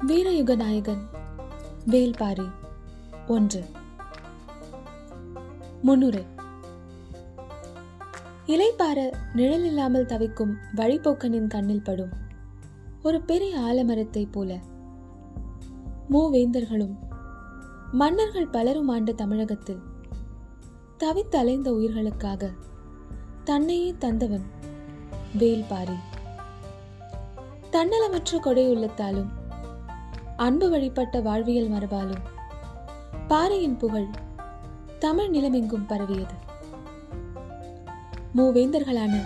வீரயுக நாயகன் வேல்பாரி ஒன்று. முன்னுரை. இலைப்பார நிழல் இல்லாமல் தவிக்கும் வழிபோக்கனின் கண்ணில் படும் ஒரு பெரிய ஆலமரத்தை போல மூவேந்தர்களும் மன்னர்கள் பலரும் ஆண்ட தமிழகத்தில் தவித்தலைந்த உயிர்களுக்காக தன்னையே தந்தவன் வேல்பாரி. தன்னலமற்ற கொடையுள்ளத்தாலும் அன்பு வழிபட்ட வாழ்வியல் மரபாலும். பாறையின் புகழ் தமிழ் நிலமெங்கும் பரவியது. மூவேந்தர்களான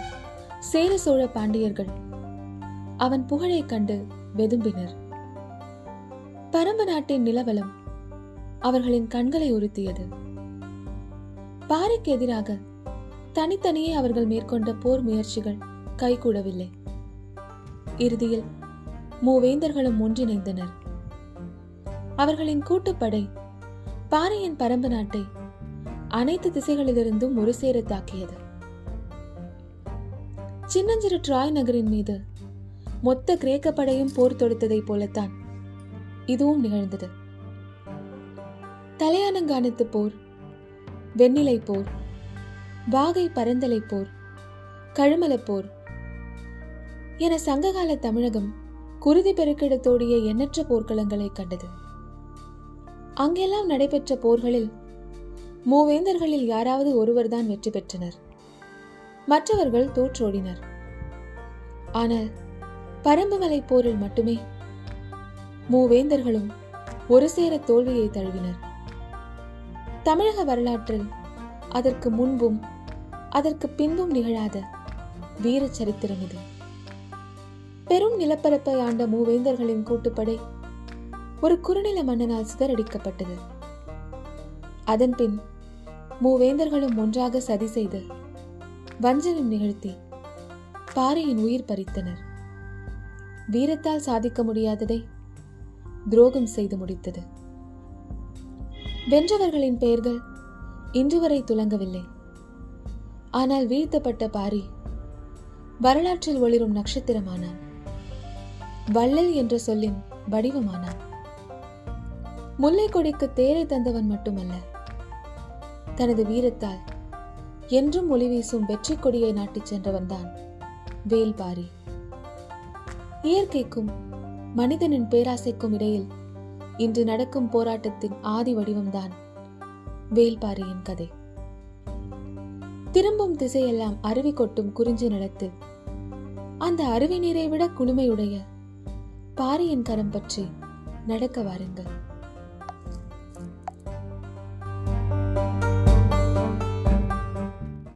சேர சோழ பாண்டியர்கள் அவன் புகழைக் கண்டு வெதும்பினர். பரம்பு நாட்டின் நிலவலம் அவர்களின் கண்களை உறுத்தியது. பாறைக்கு எதிராக தனித்தனியே அவர்கள் மேற்கொண்ட போர் முயற்சிகள் கைகூடவில்லை. இறுதியில் மூவேந்தர்களும் ஒன்றிணைந்தனர். அவர்களின் கூட்டுப்படை பாரியின் பரம்பு நாட்டை அனைத்து திசைகளிலிருந்தும் ஒரு சேர தாக்கியது. சின்னஞ்சிறு ட்ராய் நகரின் மீது மொத்த கிரேக்க படையும் போர் தொடுத்ததைப் போலத்தான் இதுவும் நிகழ்ந்தது. தலையானங்கானத்து போர் வெண்ணிலை போர் வாகை பரந்தலை போர் கழுமலப் போர் என சங்ககால தமிழகம் குருதி பெருக்கெடுத்தோடிய எண்ணற்ற போர்க்களங்களை கண்டது. அங்கெல்லாம் நடைபெற்ற போர்களில் மூவேந்தர்களில் யாராவது ஒருவர்தான் வெற்றி பெற்றனர். மற்றவர்கள் தோற்றோடினர். ஆனால் பரம்புமலை போரில் மட்டுமே மூவேந்தர்களும் ஒரு சேர தோல்வியை தழுவினர். தமிழக வரலாற்றில் அதற்கு முன்பும் அதற்கு பின்பும் நிகழாத வீர சரித்திரம் இது. பெரும் நிலப்பரப்பை ஆண்ட மூவேந்தர்களின் கூட்டுப்படை ஒரு குறுநில மன்னனால் சிதறடிக்கப்பட்டது. அதன்பின் மூவேந்தர்களும் ஒன்றாக சதி செய்து வஞ்சனம் நிகழ்த்தி பாறையின் உயிர் பறித்தனர். வீரத்தால் சாதிக்க முடியாததை துரோகம் செய்து முடித்தது. வென்றவர்களின் பெயர்கள் இன்று வரை துலங்கவில்லை. ஆனால் வீழ்த்தப்பட்ட பாரி வரலாற்றில் ஒளிரும் நட்சத்திரமானான். வள்ளல் என்ற சொல்லின் வடிவமானான். முல்லை கொடிக்கு தேரை தந்தவன் மட்டுமல்ல தனது வீரத்தால் என்றும் ஒளி வீசும் வெற்றி கொடியை நாட்டிச் சென்றவன்தான் வேல்பாரி. இயற்கைக்கும் மனிதனின் பேராசைக்கும் இடையில் இன்று நடக்கும் போராட்டத்தின் ஆதி வடிவம்தான் வேல்பாரியின் கதை. திரும்பும் திசையெல்லாம் அருவி கொட்டும் குறிஞ்சி நிலத்தில் அந்த அருவி நீரை விட குளுமையுடைய பாரியின் கரம் பற்றி நடக்க வாருங்கள்.